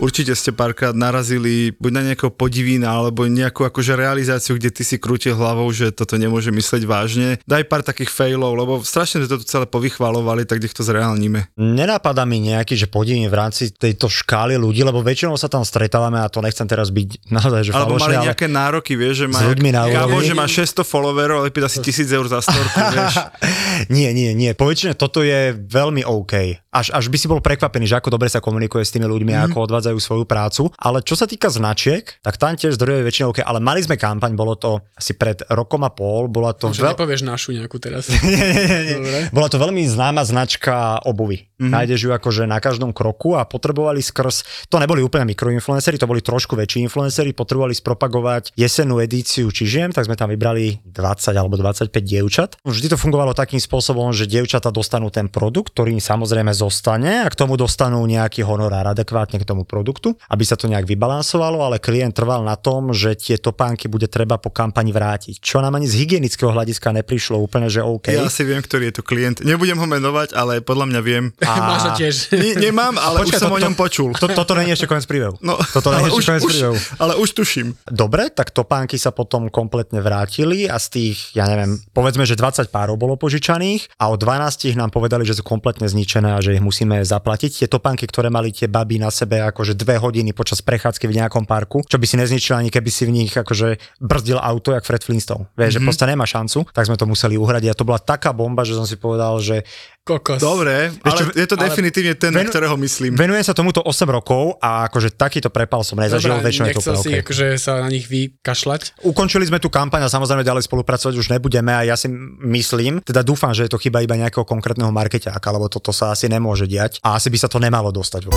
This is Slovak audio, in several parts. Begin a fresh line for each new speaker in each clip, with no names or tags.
Určite ste párkrát narazili buď na nejakého podivína, alebo nejakú akože realizáciu, kde ty si krútil hlavou, že toto nemôže mysleť vážne. Daj pár takých failov, lebo strašne to celé povychvalovali, tak nech to zreálnime.
Nenapadá mi nejaký, že podivín v rámci tejto škály ľudí, lebo väčšinou sa tam stretávame a to nechcem teraz byť naozaj, že
Alebo
falošné,
mali nejaké nároky, vieš, že má,
ľuďmi na úrovni.
že má 600 followerov, ale pýta si 1000 eur za storku, vieš.
nie, nie, nie. Poväčšine toto je veľmi OK. Až, až by si bol prekvapený, že ako dobre sa komunikuje s tými ľuďmi, mm. ako odvádzajú svoju prácu. Ale čo sa týka značiek, tak tam tiež zdroje väčšinou OK. Ale mali sme kampaň, bolo to asi pred rokom a pol, bola to...
Že nepovieš našu nejakú teraz.
Bola to veľmi známa značka obuvy. Mm-hmm. Nájdeš ju akože na každom kroku a potrebovali skrz, to neboli úplne mikroinfluencery, to boli trošku väčší influencery, potrebovali spropagovať jesennú edíciu Čižiem, tak sme tam vybrali 20 alebo 25 dievčat. Vždy to fungovalo takým spôsobom, že dievčata dostanú ten produkt, ktorý im samozrejme zostane a k tomu dostanú nejaký honorár adekvátne k tomu produktu, aby sa to nejak vybalansovalo, ale klient trval na tom, že tie topánky bude treba po kampani vrátiť. Čo nám ani z hygienického hľadiska neprišlo úplne, že OK.
Ja si viem, ktorý je to klient. Nebudem ho menovať, ale podľa mňa viem.
A... Máš ho tiež.
Ne, nemám, ale Počkaj, už som to, o ňom počul.
To, toto nie je ešte koniec príbehu.
No,
toto nie je ešte koniec
už,
príbehu.
Ale už tuším.
Dobre, tak topánky sa potom kompletne vrátili a z tých, ja neviem, povedzme, že 20 párov bolo požičaných a o 12 nám povedali, že sú kompletne zničené a že ich musíme zaplatiť. Tie topánky, ktoré mali tie baby na sebe akože dve hodiny počas prechádzky v nejakom parku, čo by si nezničil ani keby si v nich akože brzdil auto, jak Fred Flintstone. Vieš, mm-hmm. že proste nemá šancu, tak sme to museli uhradiť a to bola taká bomba, že som si povedal, že
Kokos.
Dobre, ale čo, je to definitívne ten, venu, na ktorého myslím.
Venujem sa tomuto 8 rokov a akože takýto prepal som nezažil, väčšinou je to
si
okay.
akože sa na nich vykašľať.
Ukončili sme tú kampaň a samozrejme ďalej spolupracovať už nebudeme a ja si myslím, teda dúfam, že je to chyba iba nejakého konkrétneho markeťáka, lebo toto sa asi nemôže diať a asi by sa to nemalo dostať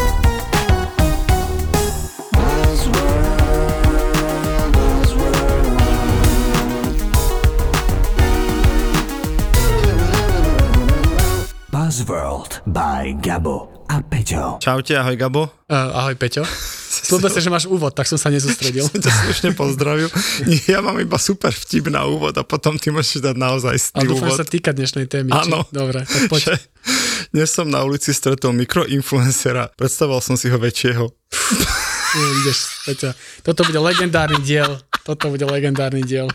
Buzzworld by Gabo a Peťo.
Čaute, ahoj Gabo.
Uh, ahoj Peťo. Slúbil sa, že máš úvod, tak som sa nezústredil.
som ťa slušne pozdravil. Ja mám iba super vtip na úvod a potom ty môžeš dať naozaj
Ale dúfam,
úvod.
že sa týka dnešnej témy.
Áno.
Či... Dobre, tak poď.
Že dnes som na ulici stretol mikroinfluencera. Predstavoval som si ho väčšieho.
Ideš, Peťo. Toto bude legendárny diel. Toto bude legendárny diel.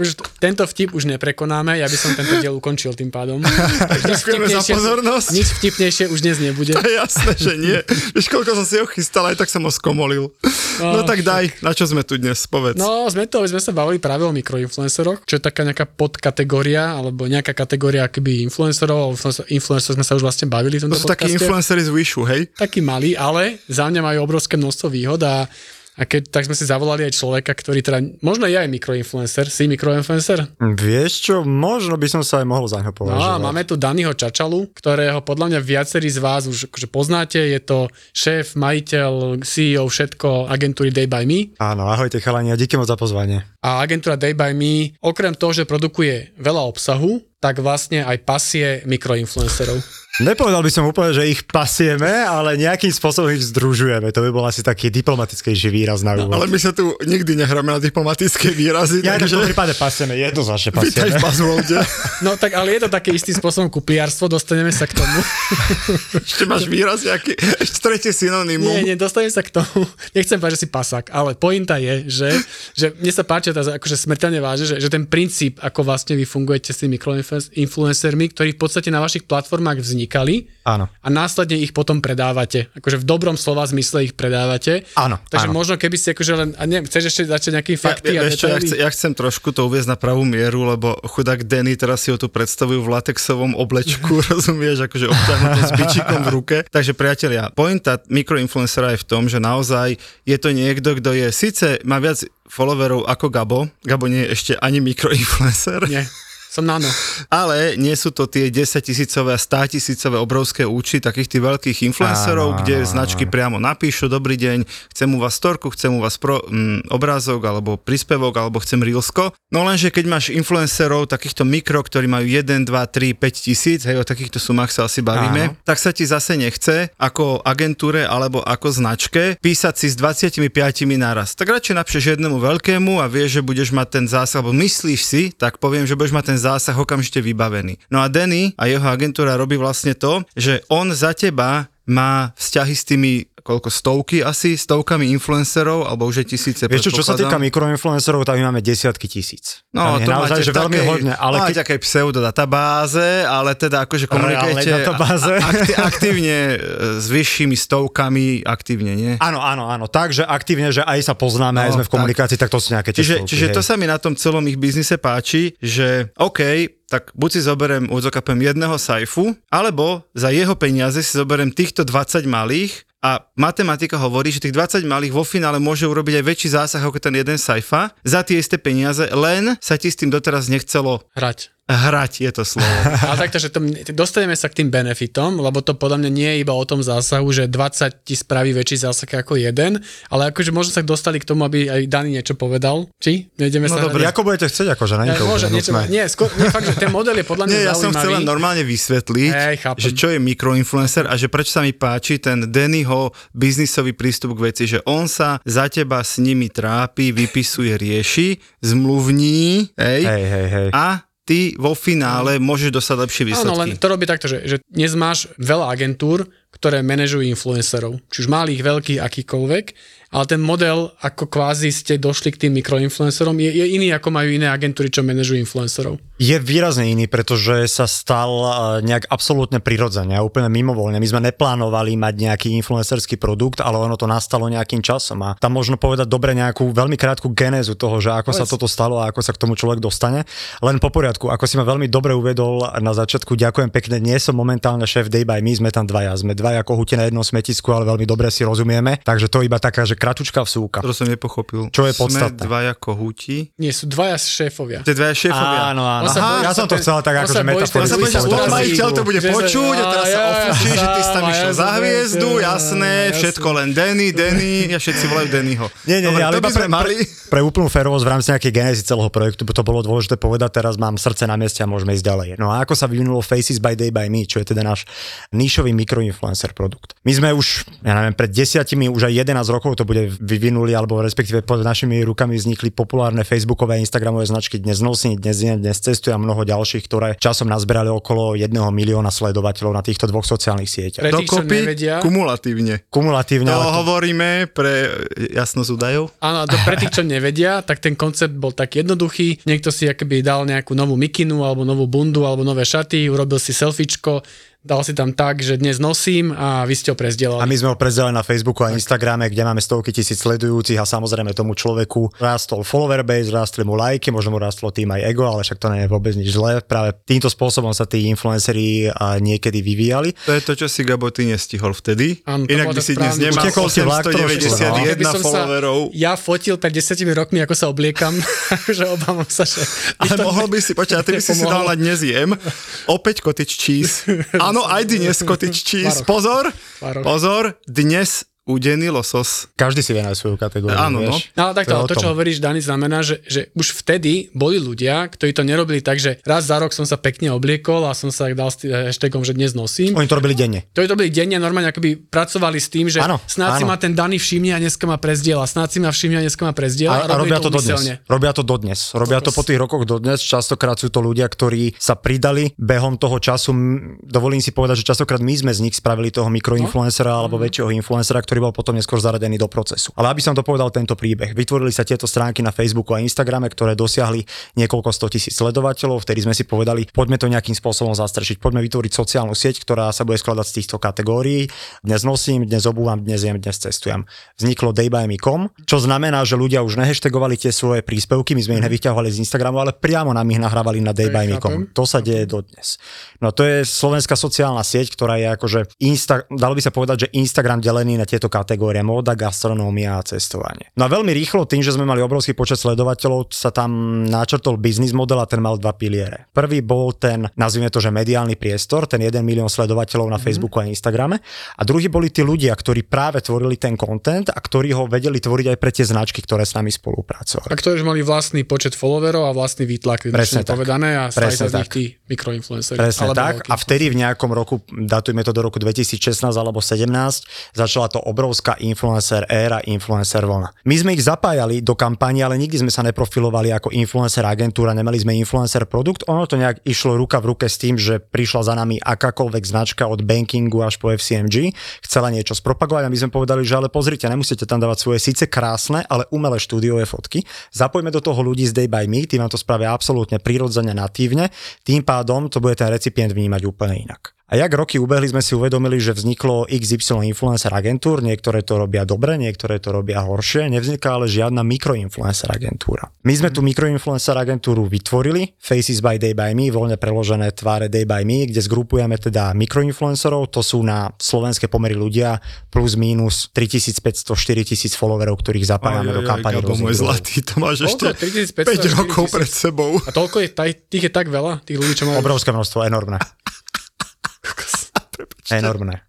Už tento vtip už neprekonáme, ja by som tento diel ukončil tým pádom.
Ďakujeme za pozornosť.
Nič vtipnejšie už dnes nebude.
To je jasné, že nie. Vieš, koľko som si ho chystal, aj tak som ho skomolil. No, no tak daj, na čo sme tu dnes, povedz.
No, sme to, sme sa bavili práve o mikroinfluenceroch, čo je taká nejaká podkategória, alebo nejaká kategória akoby influencerov, influencerov sme sa už vlastne bavili v tomto
To sú takí influenceri z Wishu, hej?
Takí malí, ale za mňa majú obrovské množstvo výhod a a keď, tak sme si zavolali aj človeka, ktorý teda, možno je aj mikroinfluencer, si mikroinfluencer?
Vieš čo, možno by som sa aj mohol za ňo považovať.
No a máme tu Daniho Čačalu, ktorého podľa mňa viacerí z vás už akože poznáte, je to šéf, majiteľ, CEO, všetko agentúry Day by Me.
Áno, ahojte chalani a díky moc za pozvanie.
A agentúra Day by Me, okrem toho, že produkuje veľa obsahu, tak vlastne aj pasie mikroinfluencerov.
Nepovedal by som úplne, že ich pasieme, ale nejakým spôsobom ich združujeme. To by bol asi taký diplomatickejší výraz na úvod.
No, ale my sa tu nikdy nehráme na diplomatické výrazy.
Ja takže... v prípade pasieme, jednoznačne pasieme.
Vítaj v Buzzworlde.
No tak ale je to také istým spôsobom kupliarstvo, dostaneme sa k tomu.
Ešte máš výraz nejaký, ešte tretie synonymum.
Nie, nie, dostaneme sa k tomu. Nechcem povedať, že si pasák, ale pointa je, že, že mne sa páči tá akože smrteľne vážne, že, že ten princíp, ako vlastne vy fungujete s tými mikroinfluencermi, ktorí v podstate na vašich platformách vznikali
Áno.
a následne ich potom predávate. Akože v dobrom slova zmysle ich predávate.
Áno.
Takže
áno.
možno keby si akože len, a neviem, chceš ešte začať nejaké fakty
ja,
a
vieš čo, ja, chcem, ja chcem trošku to uviezť na pravú mieru, lebo chudák Denny teraz si ho tu predstavujú v latexovom oblečku, rozumieš, akože obťahnuté s bičikom v ruke. Takže priatelia, pointa mikroinfluencera je v tom, že naozaj je to niekto, kto je, síce má viac followerov ako Gabo, Gabo nie je ešte ani mikroinfluencer.
Nie. som nano.
Ale nie sú to tie 10 tisícové a 100 tisícové obrovské účty takých tých veľkých influencerov,
Áno,
kde
áno,
značky priamo napíšu, dobrý deň, chcem u vás storku, chcem u vás pro, mm, obrázok alebo príspevok, alebo chcem reelsko. No lenže keď máš influencerov, takýchto mikro, ktorí majú 1, 2, 3, 5 tisíc, hej, o takýchto sumách sa asi bavíme,
Áno.
tak sa ti zase nechce ako agentúre alebo ako značke písať si s 25 naraz. Tak radšej napíšeš jednému veľkému a vieš, že budeš mať ten zásah, alebo myslíš si, tak poviem, že budeš mať ten zásah okamžite vybavený. No a Danny a jeho agentúra robí vlastne to, že on za teba má vzťahy s tými koľko stovky asi, stovkami influencerov, alebo už je tisíce.
Vieš čo, čo sa týka mikroinfluencerov, tak my máme desiatky tisíc.
No,
Tam je
to
naozaj,
máte
že veľmi
takej,
hodne, ale
máte
keď...
také pseudodatabáze, ale teda akože komunikujete akti- aktívne e, s vyššími stovkami, aktívne, nie?
Áno, áno, áno. Takže aktívne, že aj sa poznáme,
No,
aj sme v
tak.
komunikácii, tak to sú nejaké tie
Čiže,
stovky,
čiže
hej.
to sa mi na tom celom ich biznise páči, že OK, tak buď si zoberiem, udzokapem jedného sajfu, alebo za jeho peniaze si zoberiem týchto 20 malých a matematika hovorí, že tých 20 malých vo finále môže urobiť aj väčší zásah ako ten jeden sajfa za tie isté peniaze, len sa ti s tým doteraz nechcelo
Hrať.
Hrať, je to slovo.
Ale takto, že to, dostaneme sa k tým benefitom, lebo to podľa mňa nie je iba o tom zásahu, že 20 ti spraví väčší zásah ako jeden, ale akože možno sa dostali k tomu, aby aj Dani niečo povedal. Či? Nejdeme
No
sa
dobre.
Ako budete chcieť, akože
Ja,
to
môže, niečo, nie, skôr, nie, fakt, že ten model je podľa mňa
Nie, ja som chcel len normálne vysvetliť,
chápem.
že čo je mikroinfluencer a že prečo sa mi páči ten Dannyho biznisový prístup k veci, že on sa za teba s nimi trápi, vypisuje, rieši, zmluvní, hej,
Hej, hej, hej.
a ty vo finále môžeš dostať lepšie
Áno, len
výsledky.
to robí takto, že, že dnes máš veľa agentúr, ktoré manažujú influencerov. Či už malých, veľkých, akýkoľvek. Ale ten model, ako kvázi ste došli k tým mikroinfluencerom, je, je iný, ako majú iné agentúry, čo manažujú influencerov.
Je výrazne iný, pretože sa stal eh, nejak absolútne prirodzene a úplne mimovoľne. My sme neplánovali mať nejaký influencerský produkt, ale ono to nastalo nejakým časom. A tam možno povedať dobre nejakú veľmi krátku genézu toho, že ako sa
Povedz.
toto stalo a ako sa k tomu človek dostane. Len po poriadku, ako si ma veľmi dobre uvedol na začiatku, ďakujem pekne. Nie som momentálne šéf Day by Me, sme tam dvaja. Sme dvaja kohúti na jednom smetisku, ale veľmi dobre si rozumieme. Takže to iba taká, že kratučká vsúka.
To som nepochopil.
Čo je
Sme
podstatné?
dvaja kohúti.
Nie, sú dvaja šéfovia.
Tie dvaja šéfovia.
Áno, áno.
Sa bojí,
ja
že
som to chcel tak akože
bojí, že
metaforicky.
bude, že
Zvyšok
svoj
zrazí.
majiteľ to bude
Že
počuť a teraz sa
ja
ofučí, že ty si tam išiel
ja
za
som
hviezdu, jasné, všetko len Danny, Danny, ja všetci volajú Dannyho.
Nie, nie,
Dobre,
nie, ale
to by sme
pre,
mali.
pre úplnú férovosť v rámci nejakej genézy celého projektu, by to bolo dôležité povedať, teraz mám srdce na mieste a môžeme ísť ďalej. No a ako sa vyvinulo Faces by Day by Me, čo je teda náš nišový mikroinfluencer produkt. My sme už, ja neviem, pred desiatimi, už aj 11 rokov to bude vyvinuli, alebo respektíve pod našimi rukami vznikli populárne facebookové a instagramové značky Dnes nosím, dnes jem, dnes cestujem a mnoho ďalších, ktoré časom nazberali okolo 1 milióna sledovateľov na týchto dvoch sociálnych sieťach.
Pre tých,
Dokopy
nevedia,
kumulatívne.
Kumulatívne,
To
ale to-
hovoríme pre jasnosť údajov.
Áno, to pre tých, čo nevedia, tak ten koncept bol tak jednoduchý. Niekto si akoby dal nejakú novú mikinu, alebo novú bundu, alebo nové šaty, urobil si selfiečko, dal si tam tak, že dnes nosím a vy ste ho
A
prezdielali.
my sme ho prezdelili na Facebooku a Instagrame, kde máme stovky tisíc sledujúcich a samozrejme tomu človeku rástol follower base, rástli mu lajky, možno mu rástlo tým aj ego, ale však to nie je vôbec nič zlé. Práve týmto spôsobom sa tí influenceri a, niekedy vyvíjali.
To je to, čo si Gabo ty nestihol vtedy.
To
Inak by si dnes nemal
Utekol si vlak trošku, no.
891
Keby som sa
followerov.
ja fotil pred desiatimi rokmi, ako sa obliekam, že obávam sa, že...
Ale mohol by si, počkaj, a ty by si si dal na dnes jem. Opäť cottage cheese. Áno, aj dnes.
Vároch.
Pozor, pozor, dnes udený losos.
Každý si vie nájsť svoju kategóriu.
Áno, no.
vieš.
No ale takto,
To
to, čo hovoríš, Dani, znamená, že, že už vtedy boli ľudia, ktorí to nerobili tak, že raz za rok som sa pekne obliekol a som sa dal s tým hashtagom, že dnes nosím.
Oni to robili denne.
Ktorí to boli denne normálne akoby pracovali s tým, že
Áno,
snáď si
áno.
ma ten Dani všimne a dneska ma prezdiela, snáď si ma všimne a dneska ma prezdiela
A, a robia to dodnes. Robia to dodnes. Robia to po tých rokoch dodnes. Častokrát sú to ľudia, ktorí sa pridali behom toho času. Dovolím si povedať, že častokrát my sme z nich spravili toho mikroinfluencera alebo väčšieho influencera, ktorý bol potom neskôr zaradený do procesu. Ale aby som to povedal tento príbeh. Vytvorili sa tieto stránky na Facebooku a Instagrame, ktoré dosiahli niekoľko sto tisíc sledovateľov, vtedy sme si povedali, poďme to nejakým spôsobom zastrešiť, poďme vytvoriť sociálnu sieť, ktorá sa bude skladať z týchto kategórií. Dnes nosím, dnes obúvam, dnes jem, dnes cestujem. Vzniklo daybuyme.com, čo znamená, že ľudia už nehashtagovali tie svoje príspevky, my sme ich nevyťahovali z Instagramu, ale priamo nám ich nahrávali na daybuyme.com.
chápem.
To sa deje dodnes. No to je slovenská sociálna sieť, ktorá je akože, Insta, dalo by sa povedať, že Instagram delený na tieto tieto kategórie móda, gastronómia a cestovanie. No a veľmi rýchlo tým, že sme mali obrovský počet sledovateľov, sa tam načrtol biznis model a ten mal dva piliere. Prvý bol ten, nazvime to, že mediálny priestor, ten 1 milión sledovateľov na mm-hmm. Facebooku a Instagrame. A druhý boli tí ľudia, ktorí práve tvorili ten content a ktorí ho vedeli tvoriť aj pre tie značky, ktoré s nami spolupracovali.
A ktorí mali vlastný počet followerov a vlastný výtlak,
Presne tak.
povedané a stali sa z nich tí
mikroinfluenceri. Presne tak. A vtedy v nejakom roku, datujme to do roku 2016 alebo 17, začala to obrovská influencer éra, influencer vlna. My sme ich zapájali do kampani, ale nikdy sme sa neprofilovali ako influencer agentúra, nemali sme influencer produkt. Ono to nejak išlo ruka v ruke s tým, že prišla za nami akákoľvek značka od bankingu až po FCMG, chcela niečo spropagovať a my sme povedali, že ale pozrite, nemusíte tam dávať svoje síce krásne, ale umelé štúdiové fotky. Zapojme do toho ľudí z Day by Me, tým vám to spravia absolútne prirodzene, natívne, tým pádom to bude ten recipient vnímať úplne inak. A jak roky ubehli, sme si uvedomili, že vzniklo XY influencer agentúr, niektoré to robia dobre, niektoré to robia horšie, nevzniká ale žiadna mikroinfluencer agentúra. My sme tú mikroinfluencer agentúru vytvorili, Faces by Day by Me, voľne preložené tváre Day by Me, kde zgrupujeme teda mikroinfluencerov, to sú na slovenské pomery ľudia plus minus 3500-4000 followerov, ktorých zapájame aj, do kampane.
Gabo, môj zlatý, to máš ešte 5 rokov pred sebou.
A toľko je, tých je tak veľa, tých ľudí, čo majú...
Obrovské množstvo, enormné. Enormné.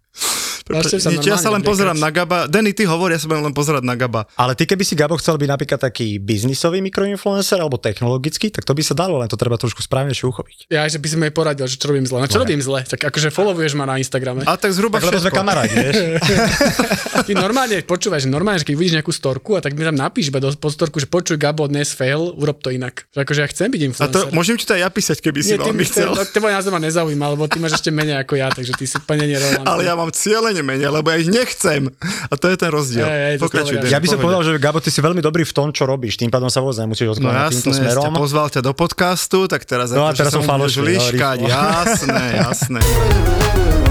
Nič, ja sa len pozerám na Gaba. Denny, ty hovor, ja sa budem len pozerať na Gaba.
Ale ty keby si Gabo chcel byť napríklad taký biznisový mikroinfluencer alebo technologický, tak to by sa dalo, len to treba trošku správne uchopiť.
Ja, že by si mi poradil, že čo robím zle. No čo no, robím zle? Tak akože followuješ ma na Instagrame.
A tak zhruba
tak, lebo sme kamaráti, vieš.
ty normálne počúvaš, že normálne, že keď vidíš nejakú storku a tak mi tam napíš iba do storku, že počuj Gabo dnes fail, urob to inak. Že akože ja chcem byť influencer.
A to môžem ti to aj ja písať, keby si veľmi chcel.
Teba názor ma nezaujíma, lebo ty máš ešte menej ako ja, takže ty si úplne
Ale ja mám cieľene menej, lebo ja ich nechcem. A to je ten rozdiel. Hey, hey, Pokračuj,
ja by som povedal, že Gabo, ty si veľmi dobrý v tom, čo robíš, tým pádom sa vôbec nemusíš odkladať no, týmto smerom.
Jasné, pozval ťa do podcastu, tak teraz,
no, a teraz som falošný.
Liškať, jasné, jasné.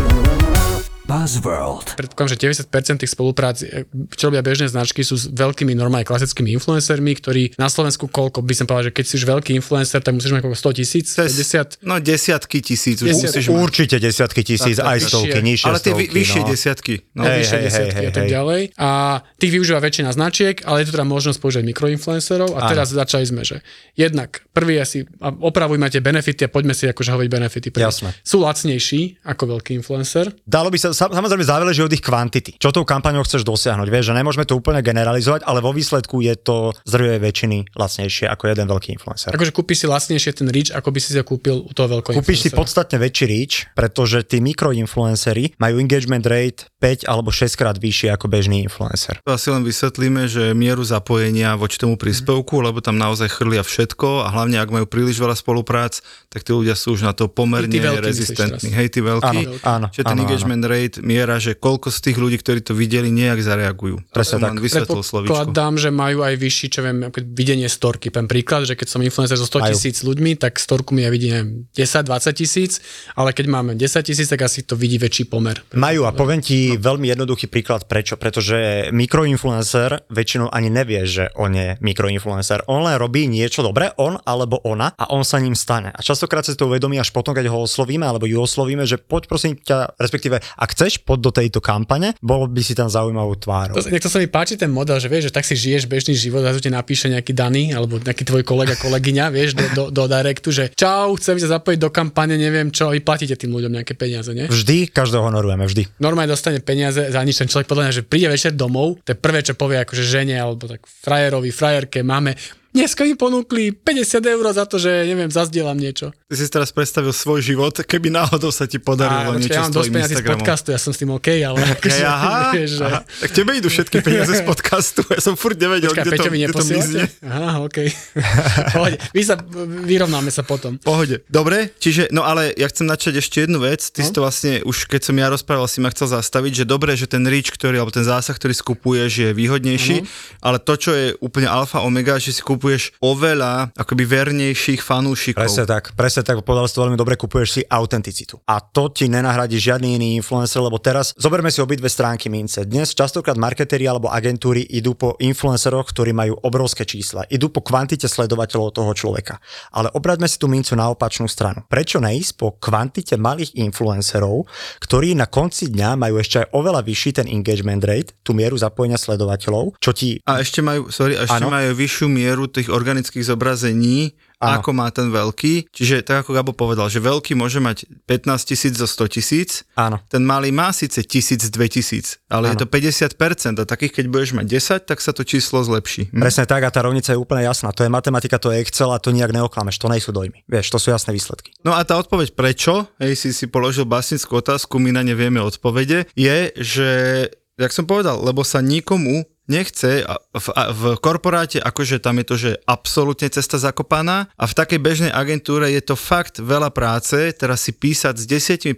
Buzzworld. Predpokladám, že 90% tých spoluprác, e, čo robia bežné značky, sú s veľkými normálne klasickými influencermi, ktorí na Slovensku koľko by som povedal, že keď si už veľký influencer, tak musíš mať 100 tisíc, 50?
No desiatky tisíc. Už
musíš mať. Určite desiatky tisíc, tak, aj stovky, nižšie
Ale tie vyššie no. desiatky.
No, hey, vyššie hey, desiatky hey, a tak hey. ďalej. A tých využíva väčšina značiek, ale je tu teda možnosť použiť mikroinfluencerov a teraz Áno. začali sme, že jednak prvý asi, opravujme tie benefity a poďme si akože hovoriť benefity.
Jasné.
Sú lacnejší ako veľký influencer.
Dalo by sa, samozrejme záleží od ich kvantity. Čo tou kampaňou chceš dosiahnuť? Vieš, že nemôžeme to úplne generalizovať, ale vo výsledku je to z druhej väčšiny lacnejšie ako jeden veľký influencer.
Akože kúpiš si lacnejšie ten reach, ako by si si kúpil u toho veľkého
Kúpiš si podstatne väčší reach, pretože tí mikroinfluencery majú engagement rate 5 alebo 6 krát vyššie ako bežný influencer.
Asi len vysvetlíme, že mieru zapojenia voči tomu príspevku, mm. lebo tam naozaj chrlia všetko a hlavne ak majú príliš veľa spoluprác, tak tí ľudia sú už na to pomerne rezistentní. Hej, tí veľkí. Áno,
áno,
Čiže ten áno, engagement áno. rate miera, že koľko z tých ľudí, ktorí to videli, nejak zareagujú.
Presne tak.
Predpokladám, že majú aj vyšší, čo viem, videnie storky. Pen príklad, že keď som influencer so 100 tisíc ľuďmi, tak storku mi ja vidí 10-20 tisíc, ale keď máme 10 tisíc, tak asi to vidí väčší pomer.
Majú a poviem ti no. veľmi jednoduchý príklad prečo. Pretože mikroinfluencer väčšinou ani nevie, že on je mikroinfluencer. On len robí niečo dobré, on alebo ona a on sa ním stane. A častokrát sa to uvedomí až potom, keď ho oslovíme alebo ju oslovíme, že poď prosím ťa, respektíve ak chceš, poď do tejto kampane, bolo by si tam zaujímavú tvár.
To, to sa mi páči ten model, že vieš, že tak si žiješ bežný život a ti napíše nejaký daný alebo nejaký tvoj kolega, kolegyňa, vieš, do, do, do directu, že čau, chcem sa zapojiť do kampane, neviem čo, vy platíte tým ľuďom nejaké peniaze, nie?
Vždy, každého honorujeme, vždy.
Normálne dostane peniaze za nič ten človek podľa mňa, že príde večer domov, to je prvé, čo povie akože žene alebo tak frajerovi, frajerke, máme dneska mi ponúkli 50 eur za to, že neviem, zazdielam niečo.
Ty si teraz predstavil svoj život, keby náhodou sa ti podarilo Á, niečo ja mám dosť peniazy z
podcastu, ja som s tým OK, ale...
Okay, aha, vieš, že... aha, tak tebe idú všetky peniaze z podcastu, ja som furt nevedel, Počkaj, kde, to, kde to mizne.
Aha, OK. Pohode, vy sa, vyrovnáme sa potom.
Pohode, dobre, čiže, no ale ja chcem načať ešte jednu vec, ty no? si to vlastne, už keď som ja rozprával, si ma chcel zastaviť, že dobre, že ten reach, ktorý, alebo ten zásah, ktorý skupuješ, je výhodnejší, uh-huh. ale to, čo je úplne alfa omega, že si kúp kupuješ oveľa akoby vernejších fanúšikov.
Presne tak, presne tak, povedal si to veľmi dobre, kupuješ si autenticitu. A to ti nenahradí žiadny iný influencer, lebo teraz zoberme si obidve stránky mince. Dnes častokrát marketéri alebo agentúry idú po influenceroch, ktorí majú obrovské čísla. Idú po kvantite sledovateľov toho človeka. Ale obraťme si tú mincu na opačnú stranu. Prečo neísť po kvantite malých influencerov, ktorí na konci dňa majú ešte aj oveľa vyšší ten engagement rate, tú mieru zapojenia sledovateľov, čo ti...
A ešte majú, sorry, a ešte
Áno.
majú vyššiu mieru tých organických zobrazení,
Áno.
ako má ten veľký. Čiže tak ako Gabo povedal, že veľký môže mať 15 tisíc zo 100 tisíc, ten malý má síce 1000, 2000, ale je
Áno.
to 50% a takých, keď budeš mať 10, tak sa to číslo zlepší. Hm?
Presne tak a tá rovnica je úplne jasná. To je matematika, to je Excel a to nijak neoklameš, to nejsú dojmy. Vieš, to sú jasné výsledky.
No a tá odpoveď prečo, hej, si si položil básnickú otázku, my na ne vieme odpovede, je, že, jak som povedal, lebo sa nikomu nechce v, v korporáte, akože tam je to, že absolútne cesta zakopaná a v takej bežnej agentúre je to fakt veľa práce, teraz si písať s 10-15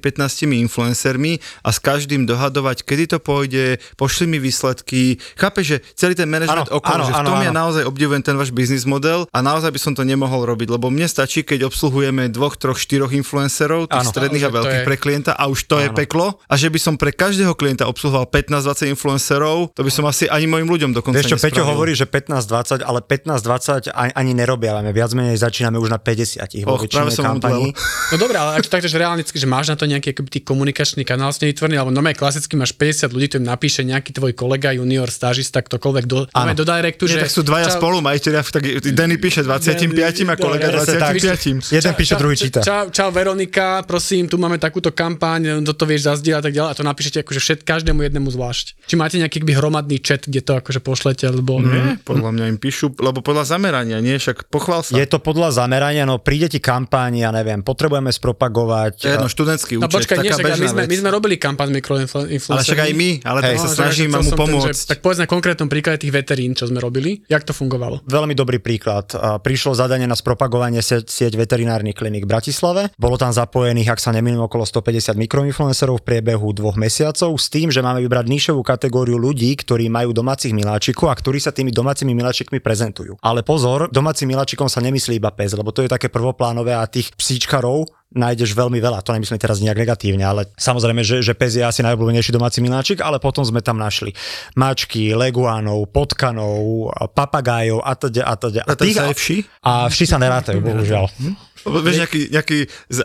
influencermi a s každým dohadovať, kedy to pôjde, pošli mi výsledky. Chápe, že celý ten management okolo, že v tom ja
áno.
naozaj obdivujem ten váš biznis model a naozaj by som to nemohol robiť, lebo mne stačí, keď obsluhujeme dvoch, troch, štyroch influencerov, tých
Áno.
stredných a
A
veľkých
je-
pre klienta a už to je
Áno.
peklo. A že by som pre každého klienta obsluhoval 15-20 influencerov, to by som asi ani mojim ľuďom dokonca
Vieš čo, Peťo hovorí, že 15-20, ale 15-20 ani, ani nerobiavame. Viac menej začíname už na 50 vo
Och,
väčšine
práve som.
No dobré, ale ak to takto, že máš na to nejaký akoby, komunikačný kanál s vytvorený, alebo normálne klasicky máš 50 ľudí, to im napíše nejaký tvoj kolega, junior, stážista, ktokoľvek do, do directu,
Nie,
že...
tak sú dvaja
čau-
spolu majiteľia, tak Danny píše 25 a kolega
Presne tak.
25.
Jeden píše, druhý číta.
Čau, čau Veronika, prosím, tu máme takúto kampaň, toto vieš zazdieľať a tak ďalej a to napíšete akože všet, každému jednému zvlášť. Či máte nejaký hromadný chat, kde to akože pošlete, alebo...
Nie, podľa mňa im píšu, lebo podľa zamerania, nie, však pochvál sa.
Je to podľa zamerania, no príde ti kampaň, ja neviem, potrebujeme spropagovať.
Jedno, študentský
No
účet,
počkaj, nie,
taká
však, my, sme,
vec.
my sme robili kampaň mikroinfluencermi.
Ale však aj my, ale tak
Hej.
sa
No, chcel
mu
som ten,
pomôcť.
že, tak povedz na konkrétnom príklade tých veterín, čo sme robili, jak to fungovalo.
Veľmi dobrý príklad. Prišlo zadanie na spropagovanie sie- sieť veterinárnych kliník v Bratislave. Bolo tam zapojených, ak sa nemýlim, okolo 150 mikroinfluencerov v priebehu dvoch mesiacov s tým, že máme vybrať nišovú kategóriu ľudí, ktorí majú domácich miláčikov a ktorí sa tými domácimi miláčikmi prezentujú. Ale pozor, domácim miláčikom sa nemyslí iba pes, lebo to je také prvoplánové a tých psíčkarov nájdeš veľmi veľa. To nemyslím teraz nejak negatívne, ale samozrejme, že, že pes je asi najobľúbenejší domáci miláčik, ale potom sme tam našli mačky, leguánov, potkanov, papagájov a teda a teda.
A tam sa aj vši?
A vši sa nerátajú, bohužiaľ.
Lebo Vieš, nejaký, nejaký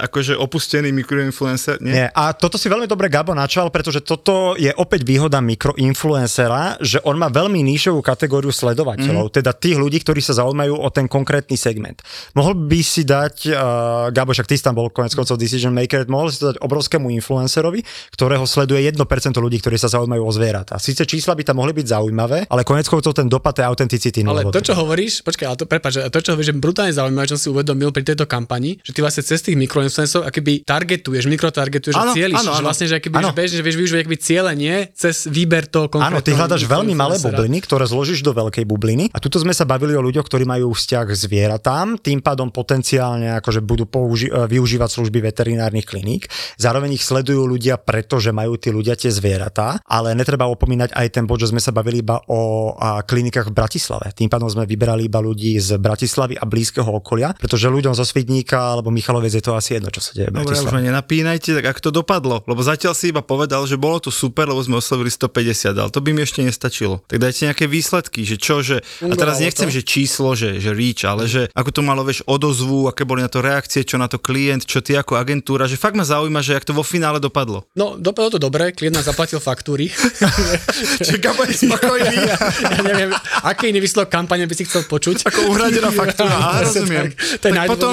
akože opustený mikroinfluencer, nie?
Nie. A toto si veľmi dobre Gabo načal, pretože toto je opäť výhoda mikroinfluencera, že on má veľmi níšovú kategóriu sledovateľov, mm. teda tých ľudí, ktorí sa zaujímajú o ten konkrétny segment. Mohol by si dať, uh, Gabo, však ty si tam bol konec koncov decision maker, mohol si to dať obrovskému influencerovi, ktorého sleduje 1% ľudí, ktorí sa zaujímajú o zvieratá. Síce čísla by tam mohli byť zaujímavé, ale konec koncov ten dopad tej autenticity
Ale to, čo hovoríš, počkaj, ale to, prepáč, to, čo hovoríš, že brutálne zaujímavé, čo som si uvedomil pri tejto kampani, že ty vlastne cez tých mikroinfluencov akoby targetuješ, mikrotargetuješ a
Áno,
cieliš,
áno,
že vlastne, že akoby že vieš, že vieš využívať akoby cielenie cez výber toho konkrétneho.
Áno, ty hľadaš veľmi malé bubliny, ktoré zložíš do veľkej bubliny. A tuto sme sa bavili o ľuďoch, ktorí majú vzťah k zvieratám, tým pádom potenciálne akože budú použi- e, využívať služby veterinárnych kliník. Zároveň ich sledujú ľudia, pretože majú tí ľudia tie zvieratá, ale netreba opomínať aj ten bod, že sme sa bavili iba o a, klinikách v Bratislave. Tým pádom sme vyberali iba ľudí z Bratislavy a blízkeho okolia, pretože ľuďom zo Svidníka alebo Michalovec je to asi jedno, čo sa deje
Dobre, už ma nenapínajte, tak ak to dopadlo, lebo zatiaľ si iba povedal, že bolo to super, lebo sme oslovili 150, ale to by mi ešte nestačilo. Tak dajte nejaké výsledky, že čo, že... A teraz nechcem,
to?
že číslo, že, že reach, ale že ako to malo, vieš, odozvu, aké boli na to reakcie, čo na to klient, čo ty ako agentúra, že fakt ma zaujíma, že jak to vo finále dopadlo.
No, dopadlo to dobre, klient nám zaplatil faktúry.
Čiže Gabo je spokojný.
ja, ja neviem, aký iný výsledok kampane by si chcel počuť.
Ako uhradená faktúra,
Presne
rozumiem.
tak. To je
Tak potom,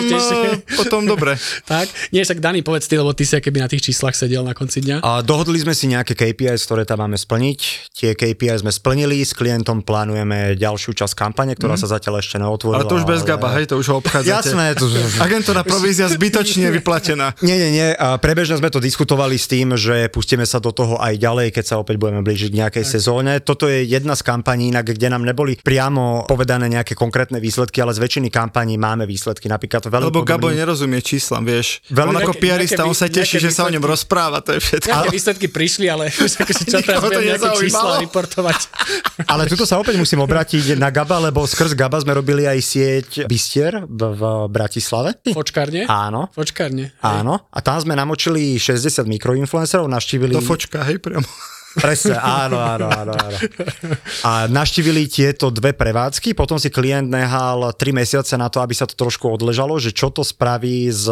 potom dobre.
tak, nie, však Dani, povedz ty, lebo ty si keby na tých číslach sedel na konci dňa.
A dohodli sme si nejaké KPIs, ktoré tam máme splniť. Tie KPIs sme splnili, s klientom plánujeme ďalšiu časť kampane, ktorá sa zatiaľ ešte neotvorila.
Ale to už bez
ale-
Gaba, hej, to už ho obchádzate.
Jasné, to,
Agentúra provízia zbytočne nevyplatená.
Nie, nie, nie. A prebežne sme to diskutovali s tým, že pustíme sa do toho aj ďalej, keď sa opäť budeme blížiť k nejakej tak. sezóne. Toto je jedna z kampaní, inak, kde nám neboli priamo povedané nejaké konkrétne výsledky, ale z väčšiny kampaní máme výsledky. Napríklad veľmi
Lebo. Gabo nerozumie číslam, vieš. Veľmi... On ako piarista, on sa teší, že sa o ňom rozpráva, to je všetko.
Nejaké výsledky prišli, ale akože čo teraz budem nejaké čísla reportovať.
Ale tuto sa opäť musím obrátiť na Gaba, lebo skrz Gaba sme robili aj sieť Bistier v, v Bratislave.
Fočkárne?
Áno.
Fočkárne.
Áno. A tam sme namočili 60 mikroinfluencerov, naštívili...
To fočka, hej, priamo.
Presne, áno, áno, áno, áno. A naštívili tieto dve prevádzky, potom si klient nehal 3 mesiace na to, aby sa to trošku odležalo, že čo to spraví z,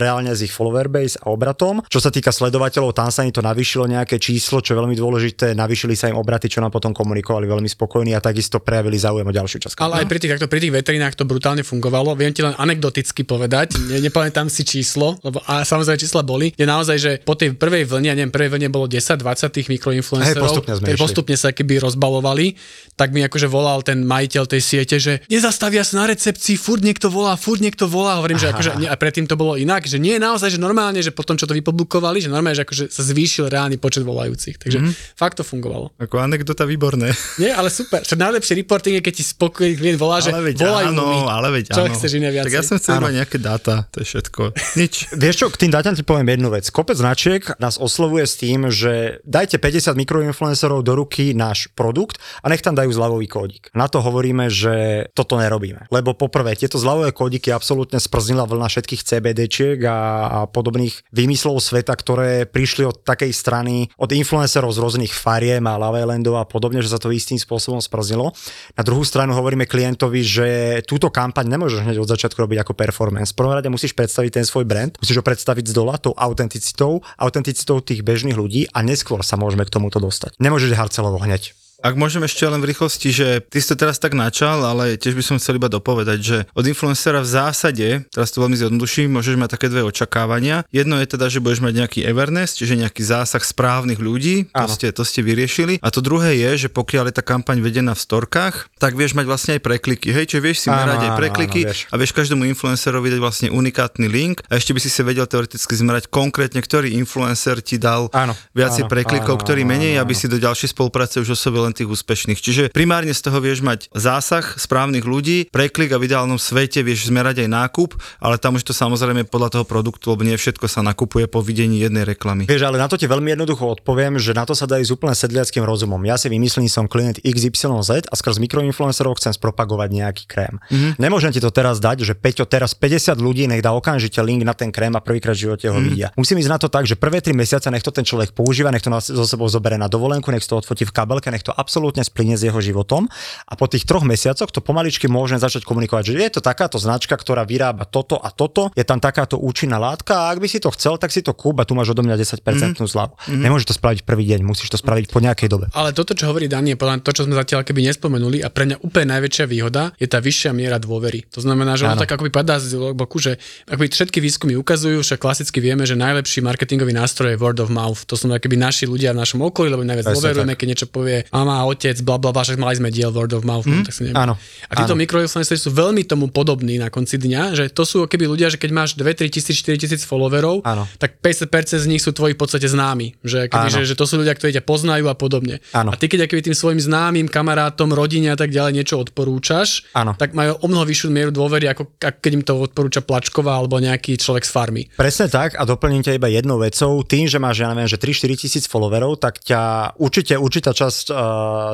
reálne z ich follower base a obratom. Čo sa týka sledovateľov, tam sa im to navýšilo nejaké číslo, čo je veľmi dôležité, navýšili sa im obraty, čo nám potom komunikovali veľmi spokojní a takisto prejavili záujem o ďalšiu časť.
Ale aj pri tých, pri tých veterinách to brutálne fungovalo. Viem ti len anekdoticky povedať, ne, nepamätám si číslo, lebo a samozrejme čísla boli, je naozaj, že po tej prvej vlne, neviem, prvej vlne bolo 10-20 tých mikroinfluencerov influencerov, hey, postupne, ktorí postupne sa keby rozbalovali, tak mi akože volal ten majiteľ tej siete, že nezastavia sa na recepcii, furt niekto volá, furt niekto volá. Hovorím, Aha. že akože, a predtým to bolo inak, že nie je naozaj, že normálne, že potom, čo to vypublikovali, že normálne, že akože sa zvýšil reálny počet volajúcich. Takže mm-hmm. fakt to fungovalo.
Ako anekdota výborné.
Nie, ale super. Čo najlepší reporting je, keď ti spokojný klient volá, že ale veď volajú
áno,
mi.
ale veď
čo áno. chceš iné viacej?
Tak ja som chcel iba nejaké dáta, to je všetko. Nič.
Vieš čo, k tým dátam ti poviem jednu vec. Kopec značiek nás oslovuje s tým, že dajte 50 mikroinfluencerov do ruky náš produkt a nech tam dajú zľavový kódik. Na to hovoríme, že toto nerobíme. Lebo poprvé, tieto zľavové kódiky absolútne sprznila vlna všetkých CBDčiek a, a podobných výmyslov sveta, ktoré prišli od takej strany, od influencerov z rôznych fariem a Lavelandov a podobne, že sa to istým spôsobom sprznilo. Na druhú stranu hovoríme klientovi, že túto kampaň nemôžeš hneď od začiatku robiť ako performance. V prvom rade musíš predstaviť ten svoj brand, musíš ho predstaviť z dola tou autenticitou, autenticitou tých bežných ľudí a neskôr sa môžeme k tomuto dostať. Nemôžeš Harcelovo hneď.
Ak môžem ešte len v rýchlosti, že ty si to teraz tak načal, ale tiež by som chcel iba dopovedať, že od influencera v zásade, teraz to veľmi zjednoduším, môžeš mať také dve očakávania. Jedno je teda, že budeš mať nejaký awareness, čiže nejaký zásah správnych ľudí, to ste, to ste vyriešili. A to druhé je, že pokiaľ je tá kampaň vedená v storkách, tak vieš mať vlastne aj prekliky. Hej, čiže vieš si merať aj prekliky áno, vieš. a vieš každému influencerovi dať vlastne unikátny link a ešte by si si vedel teoreticky zmerať konkrétne, ktorý influencer ti dal áno, viacej áno, preklikov, áno, ktorý menej, áno, aby si do ďalšej spolupráce už osobil len tých úspešných. Čiže primárne z toho vieš mať zásah správnych ľudí, preklik a v ideálnom svete vieš zmerať aj nákup, ale tam už to samozrejme podľa toho produktu, lebo nie všetko sa nakupuje po videní jednej reklamy.
Vieš, ale na to ti veľmi jednoducho odpoviem, že na to sa dá ísť úplne sedliackým rozumom. Ja si vymyslím, som klient XYZ a skrz mikroinfluencerov chcem spropagovať nejaký krém. Mm-hmm. Nemôžem ti to teraz dať, že Peťo, teraz 50 ľudí nech dá okamžite link na ten krém a prvýkrát v živote ho mm-hmm. vidia. Musím ísť na to tak, že prvé 3 mesiace nech to ten človek používa, nech to so sebou zoberie na dovolenku, nech to odfotí v kabelke, nech to absolútne splyne s jeho životom a po tých troch mesiacoch to pomaličky môžeme začať komunikovať, že je to takáto značka, ktorá vyrába toto a toto, je tam takáto účinná látka a ak by si to chcel, tak si to kúp a tu máš odo mňa 10% mm. zľavu. Mm. Nemôžeš to spraviť prvý deň, musíš to spraviť po nejakej dobe.
Ale toto, čo hovorí Dani, je podľa to, čo sme zatiaľ keby nespomenuli a pre mňa úplne najväčšia výhoda je tá vyššia miera dôvery. To znamená, že ona tak akoby padá z boku, že akoby všetky výskumy ukazujú, že klasicky vieme, že najlepší marketingový nástroj je word of mouth. To sú akoby naši ľudia v našom okolí, lebo najviac dôverujeme, keď niečo povie mama, otec, bla bla však mali sme diel word of mouth, mm, tak sa
Áno.
A títo mikroinfluenceri sú veľmi tomu podobní na konci dňa, že to sú keby ľudia, že keď máš 2, 3 tisíc, 4 tisíc followerov, áno. tak 50% z nich sú tvoji v podstate známi. Že, keby, že, že, to sú ľudia, ktorí ťa poznajú a podobne.
Áno.
A ty keď keby tým svojim známym, kamarátom, rodine a tak ďalej niečo odporúčaš,
áno.
tak majú o mnoho vyššiu mieru dôvery, ako keď im to odporúča Plačková alebo nejaký človek z farmy.
Presne tak a doplním ťa iba jednou vecou. Tým, že máš, ja neviem, že 3-4 tisíc followerov, tak ťa určite určitá časť uh,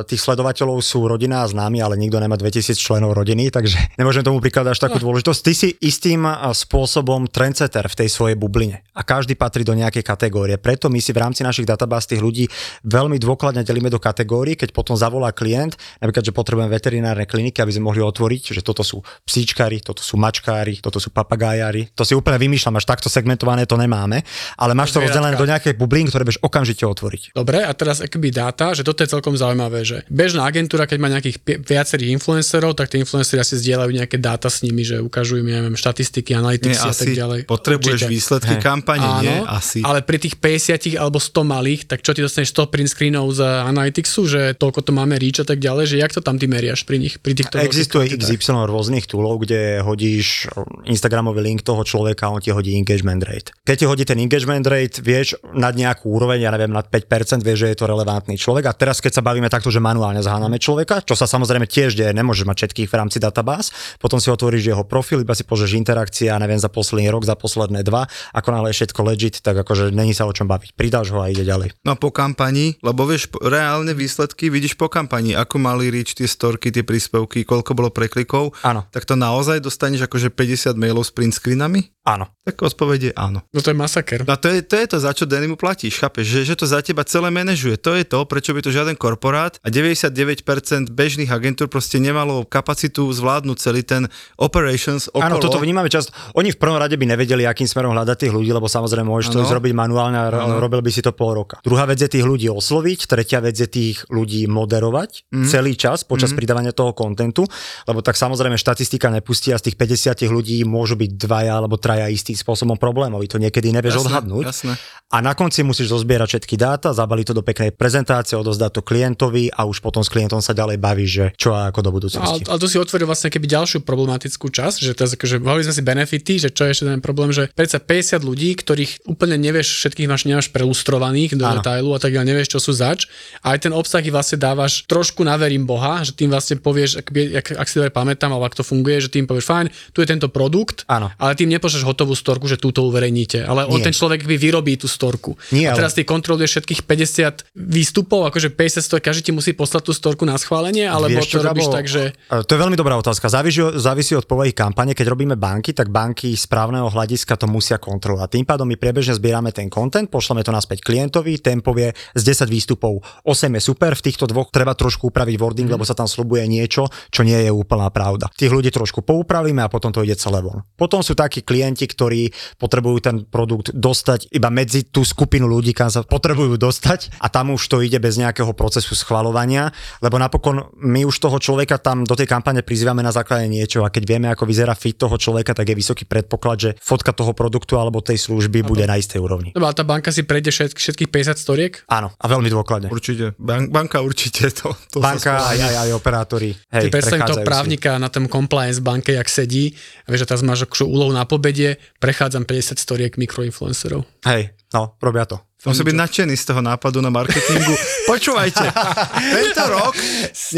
tých sledovateľov sú rodina a známi, ale nikto nemá 2000 členov rodiny, takže nemôžem tomu prikladať až takú no. dôležitosť. Ty si istým spôsobom trendsetter v tej svojej bubline a každý patrí do nejakej kategórie. Preto my si v rámci našich databáz tých ľudí veľmi dôkladne delíme do kategórií, keď potom zavolá klient, napríklad, že potrebujem veterinárne kliniky, aby sme mohli otvoriť, že toto sú psíčkári, toto sú mačkári, toto sú papagájári. To si úplne vymýšľam, až takto segmentované to nemáme, ale máš to rozdelené do nejakej bublín, ktoré budeš okamžite otvoriť.
Dobre, a teraz akoby dáta, že toto je celkom zaujímavé zaujímavé, že bežná agentúra, keď má nejakých viacerých influencerov, tak tie influenceri asi zdieľajú nejaké dáta s nimi, že ukazujú im, ja neviem, štatistiky, analytiky a tak ďalej.
Potrebuješ
Určite.
výsledky
Hej.
kampane,
Áno,
nie? Asi.
ale pri tých 50 alebo 100 malých, tak čo ty dostaneš 100 print screenov z Analyticsu, že toľko to máme reach a tak ďalej, že jak to tam ty meriaš pri nich, pri týchto
Existuje? XY rôznych toolov, kde hodíš Instagramový link toho človeka a on ti hodí engagement rate. Keď ti hodí ten engagement rate, vieš nad nejakú úroveň, ja neviem, nad 5%, vieš, že je to relevantný človek. A teraz, keď sa bavíme takto, že manuálne zháňame človeka, čo sa samozrejme tiež deje, nemôžeš mať všetkých v rámci databáz, potom si otvoríš jeho profil, iba si požeš interakcia, neviem, za posledný rok, za posledné dva, ako náhle je všetko legit, tak akože není sa o čom baviť. Pridáš ho a ide ďalej.
No a po kampani, lebo vieš, reálne výsledky vidíš po kampani, ako mali reach tie storky, tie príspevky, koľko bolo preklikov,
Áno.
tak to naozaj dostaneš akože 50 mailov s print screenami?
Áno.
Tak odpoveď je áno.
No to je masaker.
No to je, to je to, za čo Danny mu platíš, chápeš, že, že to za teba celé manažuje. To je to, prečo by to žiaden korporát a 99% bežných agentúr proste nemalo kapacitu zvládnuť celý ten operations okolo.
Áno, toto vnímame často. Oni v prvom rade by nevedeli, akým smerom hľadať tých ľudí, lebo samozrejme môžeš to
Áno.
zrobiť manuálne a
Áno.
robil by si to pol roka. Druhá vec je tých ľudí osloviť, tretia vec je tých ľudí moderovať mm. celý čas počas mm. pridávania toho kontentu, lebo tak samozrejme štatistika nepustí a z tých 50 ľudí môžu byť dvaja alebo traja istým spôsobom problémoví. To niekedy nevieš
Jasné,
odhadnúť.
jasné.
A na konci musíš zozbierať všetky dáta, zabaliť to do peknej prezentácie, odozdať to klientovi a už potom s klientom sa ďalej bavíš, že čo a ako do
Ale,
budúcnosti.
ale tu si otvoril vlastne keby ďalšiu problematickú časť, že teraz akože bavili sme si benefity, že čo je ešte ten problém, že predsa 50 ľudí, ktorých úplne nevieš, všetkých máš nemáš prelustrovaných do detailu a tak ďalej, nevieš, čo sú zač. A aj ten obsah vlastne dávaš trošku na verím Boha, že tým vlastne povieš, ak, ak, ak si dobre pamätám, alebo ak to funguje, že tým povieš, fajn, tu je tento produkt,
Áno.
ale tým nepošleš hotovú storku, že túto uverejníte, ale on ten človek by vyrobí tú storku.
Nie,
a
ale-
teraz ty kontroluješ všetkých 50 výstupov, akože 50 stork, každý ti musí poslať tú storku na schválenie, alebo
Vieš
to robíš tak, že...
To je veľmi dobrá otázka. Závisí, závisí od povahy kampane. Keď robíme banky, tak banky z právneho hľadiska to musia kontrolovať. Tým pádom my priebežne zbierame ten content, pošleme to naspäť klientovi, ten povie z 10 výstupov 8 je super, v týchto dvoch treba trošku upraviť wording,
Mhm.
lebo sa tam slubuje niečo, čo nie je úplná pravda. Tých ľudí trošku poupravíme a potom to ide celé von. Potom sú takí klienti, ktorí potrebujú ten produkt dostať iba medzi tú skupinu ľudí, kam sa potrebujú dostať a tam už to ide bez nejakého procesu schvalovania, lebo napokon my už toho človeka tam do tej kampane prizývame na základe niečo a keď vieme, ako vyzerá fit toho človeka, tak je vysoký predpoklad, že fotka toho produktu alebo tej služby bude na istej úrovni.
No a tá banka si prejde všetk, všetkých 50 storiek?
Áno, a veľmi dôkladne.
Určite. Ban- banka určite to. to sa
Banka aj, aj, aj operátori. Hej,
Ty predstavím toho
prechádzajú si.
právnika na tom compliance banke, jak sedí a vieš, že teraz máš úlohu na pobede, prechádzam 50 storiek mikroinfluencerov.
Hej, no, robia to.
Musí byť nadšený z toho nápadu na marketingu. Počúvajte, tento rok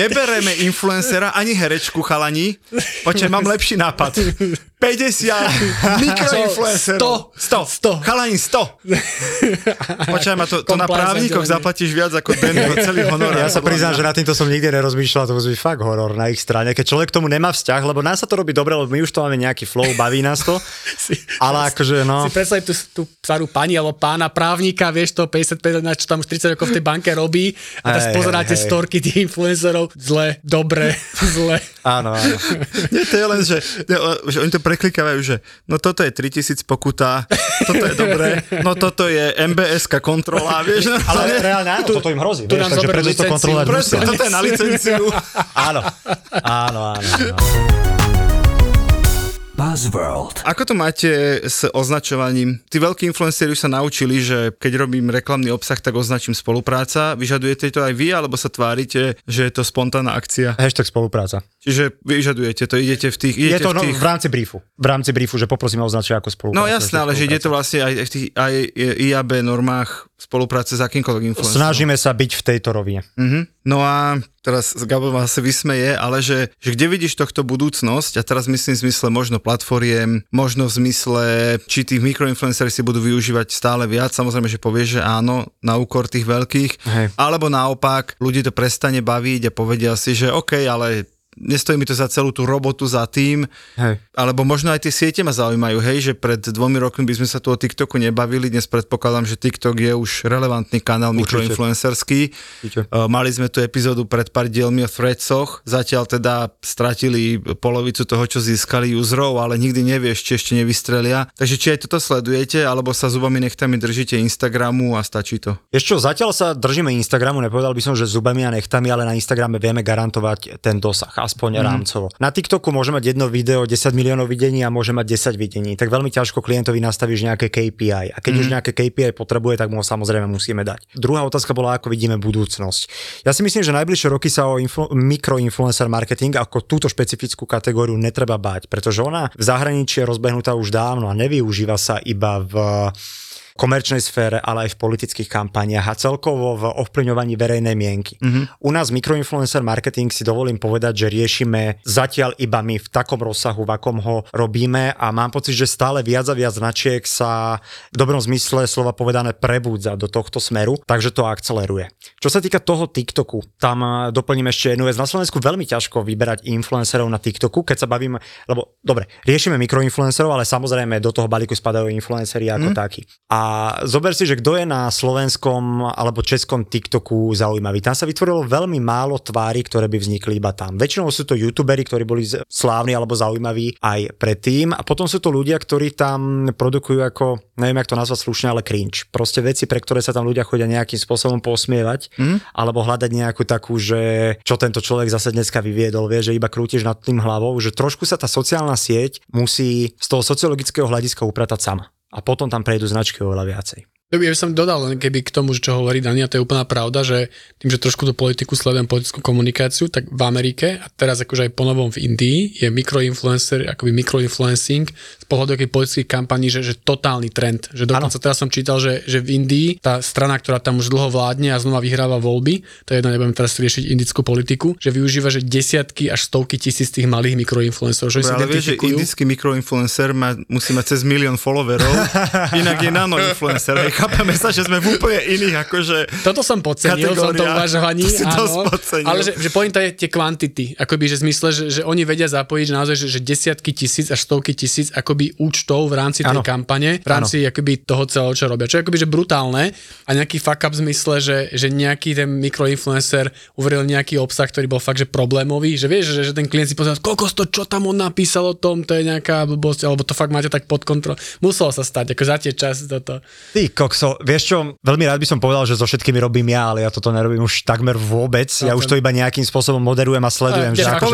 nebereme influencera ani herečku chalani. Počkaj, mám lepší nápad. 50 mikroinfluencerov.
100.
100. Chalani 100. Počkaj ma, to, to na právnikoch zaplatíš viac ako Danny celý honor.
Ja sa priznám, že na týmto som nikdy nerozmýšľal, to musí byť fakt horor na ich strane. Keď človek k tomu nemá vzťah, lebo nás sa to robí dobre, lebo my už to máme nejaký flow, baví nás to. Ale akože no,
Si predstav tú, tú starú pani alebo pána právnika, vieš to 55 na čo tam už 30 rokov v tej banke robí a teraz pozeráte
hej.
storky tých influencerov, zle, dobre, zle.
Áno, áno.
Nie, to je len, že, ne, že oni to preklikávajú, že no toto je 3000 pokuta, toto je dobré, no toto je MBS-ka kontrola, vieš, no,
Ale reálne áno, toto im hrozí.
tu
vieš,
nám
takže preto to kontrolovať
presne, toto je na licenciu.
Áno, áno, áno. áno.
Buzzworld.
Ako to máte s označovaním? Tí veľkí influenceri už sa naučili, že keď robím reklamný obsah, tak označím spolupráca. Vyžadujete to aj vy, alebo sa tvárite, že je to spontánna akcia?
Hashtag spolupráca.
Čiže vyžadujete to, idete v tých...
Je
Idete
to
v
no,
tých...
v rámci briefu. V rámci briefu, že poprosíme označiť ako spolupráca.
No jasné, ale že ide to vlastne aj v tých aj IAB normách spolupráce s akýmkoľvek influencerom.
Snažíme sa byť v tejto rovine.
Mhm. No a teraz Gabo ma sa vysmeje, ale že, že kde vidíš tohto budúcnosť a teraz myslím v zmysle možno platformiem, možno v zmysle, či tých mikroinfluenceri si budú využívať stále viac, samozrejme, že povieš, že áno, na úkor tých veľkých,
Hej.
alebo naopak, ľudí to prestane baviť a povedia si, že OK, ale nestojí mi to za celú tú robotu, za tým,
Hej.
alebo možno aj tie siete ma zaujímajú, hej, že pred dvomi rokmi by sme sa tu o TikToku nebavili, dnes predpokladám, že TikTok je už relevantný kanál mikroinfluencerský.
Určite.
Uh, Mali sme tu epizódu pred pár dielmi o threadsoch, zatiaľ teda stratili polovicu toho, čo získali userov, ale nikdy nevieš, či ešte nevystrelia. Takže či aj toto sledujete, alebo sa zubami nechtami držíte Instagramu a stačí to.
Ešte čo, zatiaľ sa držíme Instagramu, nepovedal by som, že zubami a nechtami, ale na Instagrame vieme garantovať ten dosah, aspoň mm. rámcovo. Na TikToku môže mať jedno video 10 miliónov videní a môže mať 10 videní, tak veľmi ťažko klientovi nastavíš nejaké KPI. A keď mm. už nejaké KPI potrebuje, tak mu ho samozrejme musíme dať. Druhá otázka bola, ako vidíme budúcnosť. Ja si myslím, že najbližšie roky sa o influ- mikroinfluencer marketing ako túto špecifickú kategóriu netreba báť, pretože ona v zahraničí je rozbehnutá už dávno a nevyužíva sa iba v komerčnej sfére, ale aj v politických kampaniách a celkovo v ovplyvňovaní verejnej mienky. Mm-hmm. U nás mikroinfluencer marketing si dovolím povedať, že riešime zatiaľ iba my v takom rozsahu, v akom ho robíme a mám pocit, že stále viac a viac značiek sa v dobrom zmysle slova povedané prebúdza do tohto smeru, takže to akceleruje. Čo sa týka toho TikToku, tam eh, doplním ešte jednu vec. Na Slovensku veľmi ťažko vyberať influencerov na TikToku, keď sa bavíme, lebo dobre, riešime mikroinfluencerov, ale samozrejme do toho balíku spadajú influenceri ako mm. takí. A zober si, že kto je na slovenskom alebo českom TikToku zaujímavý. Tam sa vytvorilo veľmi málo tvári, ktoré by vznikli iba tam. Väčšinou sú to youtuberi, ktorí boli slávni alebo zaujímaví aj predtým. A potom sú to ľudia, ktorí tam produkujú ako, neviem, jak to nazvať slušne, ale cringe. Proste veci, pre ktoré sa tam ľudia chodia nejakým spôsobom posmievať, mm. alebo hľadať nejakú takú, že čo tento človek zase dneska vyviedol, vie, že iba krútiš nad tým hlavou, že trošku sa tá sociálna sieť musí z toho sociologického hľadiska upratať sama a potom tam prejdú značky oveľa viacej.
Ja by som dodal len keby k tomu, čo hovorí Dani, a to je úplná pravda, že tým, že trošku tú politiku sledujem, politickú komunikáciu, tak v Amerike a teraz akože aj ponovom v Indii je mikroinfluencer, akoby mikroinfluencing z pohľadu akých politických kampaní, že, že totálny trend. Že dokonca ano. teraz som čítal, že, že v Indii tá strana, ktorá tam už dlho vládne a znova vyhráva voľby, to je jedno, nebudem teraz riešiť indickú politiku, že využíva, že desiatky až stovky tisíc tých malých mikroinfluencerov. Že
Dobre, ale vieš, že indický mikroinfluencer má, musí mať cez milión followerov, inak je nanoinfluencer. Chápeme sa, že sme v úplne iných akože
Toto som podcenil, som to uvažovaní, áno, ale že, že pointa je tie kvantity, akoby, že zmysle, že, že oni vedia zapojiť že naozaj, že, že desiatky tisíc až stovky tisíc akoby účtov v rámci tej
Áno.
kampane, v rámci akoby toho celého, čo robia. Čo je akoby, že brutálne a nejaký fuck up v zmysle, že, že nejaký ten mikroinfluencer uveril nejaký obsah, ktorý bol fakt, že problémový, že vieš, že, že ten klient si pozerá, koľko to, čo tam on napísal o tom, to je nejaká blbosť, alebo to fakt máte tak pod kontrolou. Muselo sa stať, ako za tie čas toto.
Ty kokso, vieš čo, veľmi rád by som povedal, že so všetkými robím ja, ale ja toto nerobím už takmer vôbec. Ja už to iba nejakým spôsobom moderujem a sledujem. Že ako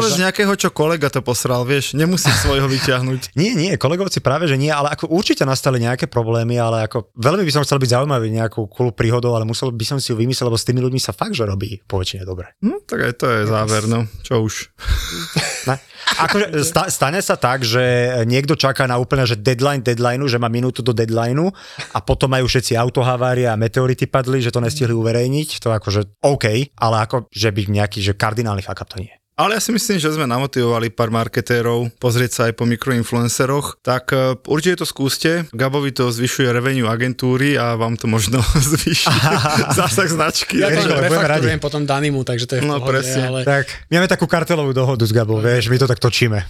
Povedz,
no?
nejakého, čo kolega to posral, vieš, nemusíš svojho vyťahnuť.
Nie, nie, kolegovci práve, že nie, ale ako určite nastali nejaké problémy, ale ako veľmi by som chcel byť zaujímavý nejakou cool príhodou, ale musel by som si ju vymyslieť, lebo s tými ľuďmi sa fakt, že robí po väčšine dobre.
Hm, tak aj to je záver, no, čo už.
Akože sta, stane sa tak, že niekto čaká na úplne, že deadline deadlineu, že má minútu do deadlineu a potom majú všetci autohavárie a meteority padli, že to nestihli uverejniť, to akože OK, ale ako, že by nejaký, že kardinálny up to nie.
Ale ja si myslím, že sme namotivovali pár marketérov pozrieť sa aj po mikroinfluenceroch, tak uh, určite to skúste. Gabovi to zvyšuje revenue agentúry a vám to možno zvýši zásah značky.
Ja to refakturujem potom Danimu, takže to je v
No,
pohode,
presne.
ale...
Tak, my máme takú kartelovú dohodu s Gabou, vieš, my to tak točíme.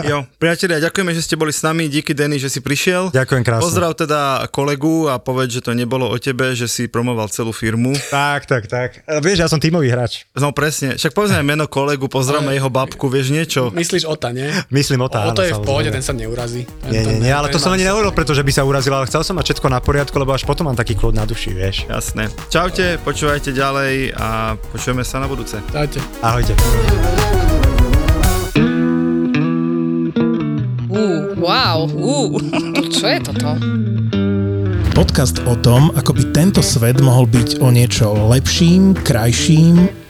Jo, priatelia, ďakujeme, že ste boli s nami, díky Denny, že si prišiel.
Ďakujem krásne.
Pozdrav teda kolegu a povedz, že to nebolo o tebe, že si promoval celú firmu.
Tak, tak, tak. E, Vieš, ja som tímový hráč.
No presne, však povedzme meno kolegu, pozdravme jeho babku, vieš niečo?
Myslíš Ota, nie?
Myslím o tá,
O, to je v pohode, ten sa neurazí. Ten,
Nie, nie, nie, ale to som ani nehovoril, pretože by sa urazil, ale chcel som mať všetko na poriadku, lebo až potom mám taký kľud na duši, vieš.
Jasné. Čaute, počúvajte ďalej a počujeme sa na budúce.
Dajte.
Ahojte.
Uh, wow, uh, čo je toto?
Podcast o tom, ako by tento svet mohol byť o niečo lepším, krajším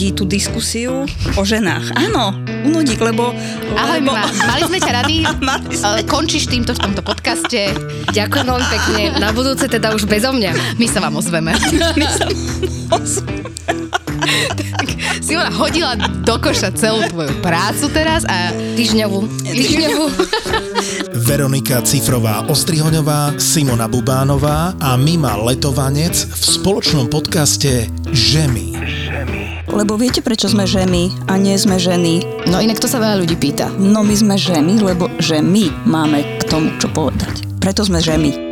Unudí tú diskusiu o ženách. Áno, unudiť, lebo...
Ahoj,
lebo...
Mima, mali sme ťa rady. Sme. Končíš týmto v tomto podcaste.
Ďakujem veľmi pekne. Na budúce teda už bezo mňa.
My sa vám ozveme.
My sa ozveme.
Simona hodila do koša celú tvoju prácu teraz a...
Týždňovú. Týždňovú.
Veronika Cifrová Ostrihoňová, Simona Bubánová a Mima Letovanec v spoločnom podcaste Žemy.
Lebo viete, prečo sme ženy a nie sme ženy?
No inak to sa veľa ľudí pýta.
No my sme ženy, lebo že my máme k tomu čo povedať. Preto sme ženy.